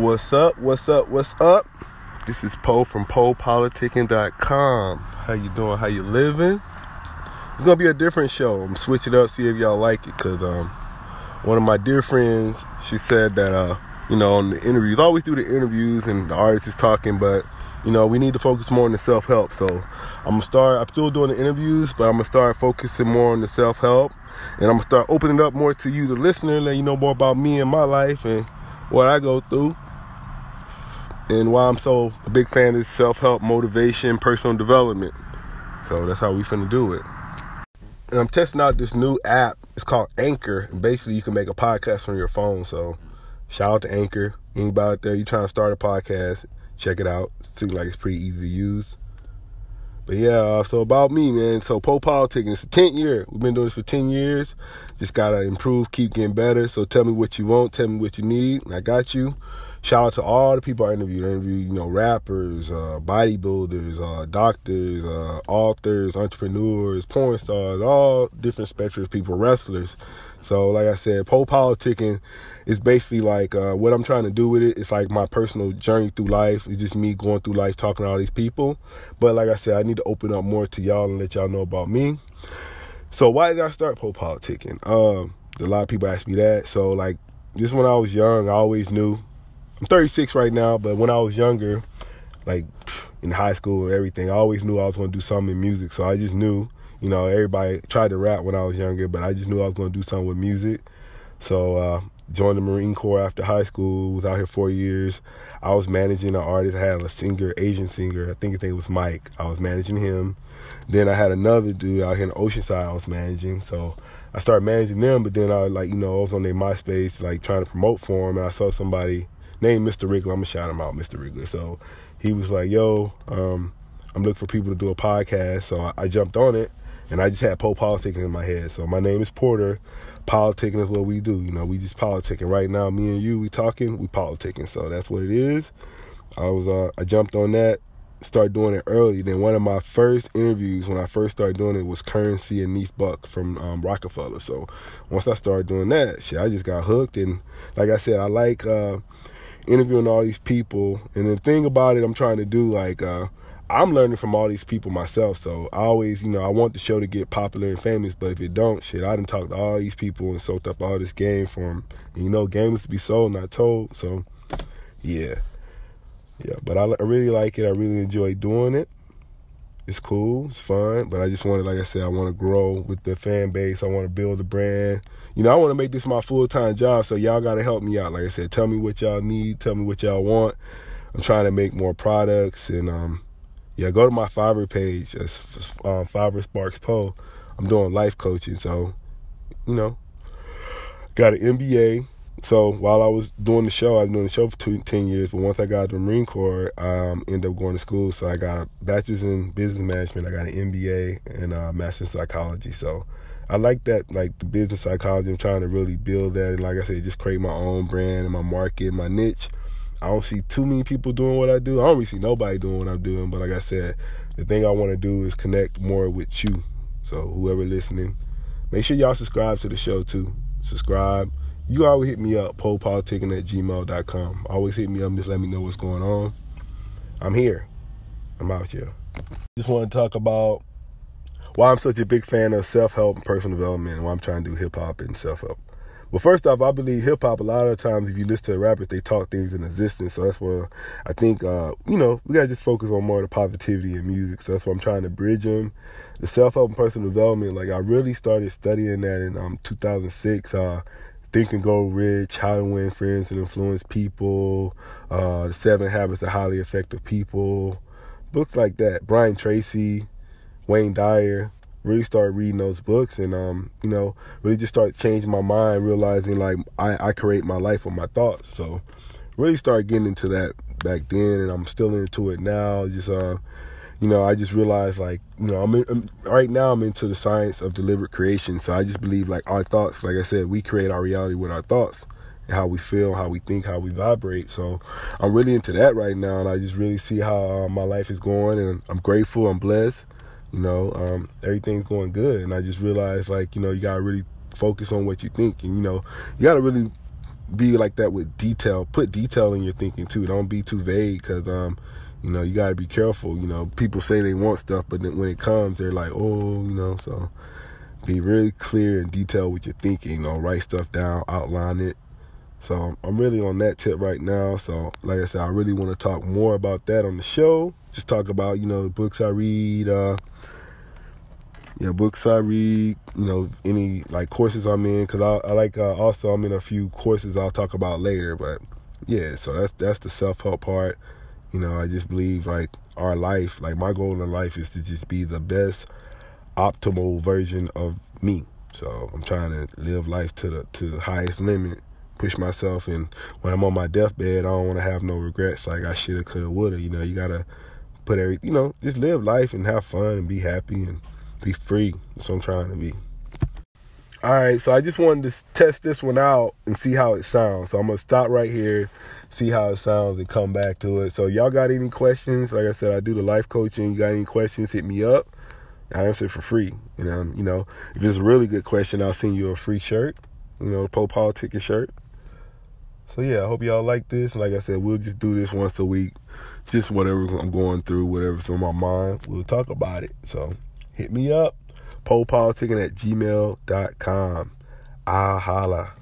What's up? What's up? What's up? This is Po from PoPoliticking.com. How you doing? How you living? It's gonna be a different show. I'm switching up, see if y'all like it, cause um, one of my dear friends, she said that uh, you know, on the interviews, always do the interviews and the artist is talking, but you know, we need to focus more on the self help. So I'm gonna start. I'm still doing the interviews, but I'm gonna start focusing more on the self help, and I'm gonna start opening up more to you, the listener, let you know more about me and my life and what I go through, and why I'm so a big fan of self help, motivation, personal development. So that's how we finna do it. And I'm testing out this new app. It's called Anchor, and basically you can make a podcast from your phone. So shout out to Anchor. Anybody out there, you trying to start a podcast? check it out. It seems like it's pretty easy to use. But yeah, uh, so about me, man. So Po Politicking, it's the 10th year. We've been doing this for 10 years. Just gotta improve, keep getting better. So tell me what you want, tell me what you need, and I got you. Shout out to all the people I interviewed. I interviewed, you know, rappers, uh, bodybuilders, uh, doctors, uh, authors, entrepreneurs, porn stars, all different spectrums of people, wrestlers. So, like I said, Po Politicking is basically like uh, what I'm trying to do with it. It's like my personal journey through life. It's just me going through life talking to all these people. But like I said, I need to open up more to y'all and let y'all know about me. So, why did I start Po Politicking? Um, a lot of people ask me that. So, like, just when I was young, I always knew I'm 36 right now, but when I was younger, like in high school and everything, I always knew I was going to do something in music. So I just knew, you know, everybody tried to rap when I was younger, but I just knew I was going to do something with music. So uh, joined the Marine Corps after high school. Was out here four years. I was managing an artist. I had a singer, Asian singer. I think his name was Mike. I was managing him. Then I had another dude out here in Oceanside. I was managing. So I started managing them. But then I like you know I was on their MySpace like trying to promote for them, and I saw somebody named Mr. Wriggler. I'm gonna shout him out, Mr. Wriggler. So he was like, "Yo, um, I'm looking for people to do a podcast." So I, I jumped on it, and I just had Po politicking in my head. So my name is Porter. Politicking is what we do. You know, we just politicking. Right now, me and you, we talking, we politicking. So that's what it is. I was, uh, I jumped on that, started doing it early. Then one of my first interviews when I first started doing it was Currency and Neef Buck from um, Roc-A-Fella. So once I started doing that, shit, I just got hooked. And like I said, I like. Uh, interviewing all these people. And the thing about it, I'm trying to do like uh, I'm learning from all these people myself. So I always, you know, I want the show to get popular and famous. But if it don't, shit, I didn't talk to all these people and soaked up all this game for them. And, you know, games to be sold, not told. So yeah, yeah. But I, I really like it. I really enjoy doing it. It's cool, it's fun, but I just want to, like I said, I want to grow with the fan base. I want to build a brand. You know, I want to make this my full time job. So y'all got to help me out. Like I said, tell me what y'all need. Tell me what y'all want. I'm trying to make more products and um, yeah, go to my Fiverr page. It's um, Fiverr Sparks Po. I'm doing life coaching, so you know, got an MBA. So while I was doing the show, I was doing the show for two, 10 years. But once I got the Marine Corps, I um, ended up going to school. So I got a bachelor's in business management. I got an MBA and a master's in psychology. So I like that, like the business psychology. I'm trying to really build that. And like I said, just create my own brand and my market, my niche. I don't see too many people doing what I do. I don't really see nobody doing what I'm doing. But like I said, the thing I want to do is connect more with you. So whoever listening, make sure y'all subscribe to the show too. Subscribe you always hit me up, popoliticking at gmail.com. Always hit me up, just let me know what's going on. I'm here. I'm out here. Just want to talk about why I'm such a big fan of self help and personal development and why I'm trying to do hip hop and self help. Well, first off, I believe hip hop. A lot of times, if you listen to the rappers, they talk things in existence. So that's why I think, uh, you know, we gotta just focus on more of the positivity in music. So that's why I'm trying to bridge them. The self help and personal development, like I really started studying that in um, 2006. Uh, Think and Grow Rich, How to Win Friends and Influence People, uh, The Seven Habits of Highly Effective People, books like that. Brian Tracy, Wayne Dyer. Really started reading those books and um, you know, really just started changing my mind, realizing like I, I create my life with my thoughts. So really started getting into that back then and I'm still into it now. Just uh you know, I just realized like, you know, I'm, in, I'm, right now I'm into the science of deliberate creation. So I just believe like our thoughts, like I said, we create our reality with our thoughts how we feel, how we think, how we vibrate. So I'm really into that right now, and I just really see how uh, my life is going, and I'm grateful, I'm blessed. You know, um, everything's going good, and I just realized like, you know, you gotta really focus on what you think, and you know, you gotta really be like that with detail. Put detail in your thinking too. Don't be too vague because um, you know, you gotta be careful. You know, people say they want stuff, but then when it comes, they're like, oh, you know. So be really clear and detailed with your thinking. You know, write stuff down, outline it. So I'm really on that tip right now. So like I said, I really want to talk more about that on the show. Just talk about you know the books I read. Uh, yeah, books I read, you know, any like courses I'm in, cause I, I like uh, also I'm in a few courses I'll talk about later. But yeah, so that's that's the self help part. You know, I just believe like our life, like my goal in life is to just be the best optimal version of me. So I'm trying to live life to the to the highest limit, push myself, and when I'm on my deathbed, I don't want to have no regrets. Like I shoulda, coulda, woulda. You know, you gotta put every, you know, just live life and have fun and be happy and be free. That's what I'm trying to be. All right, so I just wanted to test this one out and see how it sounds. So I'm gonna stop right here, see how it sounds, and come back to it. So y'all got any questions? Like I said, I do the life coaching. You got any questions? Hit me up. I answer for free. You um, know, you know, if it's a really good question, I'll send you a free shirt. You know, the Po Politicking shirt. So yeah, I hope y'all like this. Like I said, we'll just do this once a week. Just whatever I'm going through, whatever's on my mind, we'll talk about it. So hit me up. Popoliticking at gmail.com. Ah holla.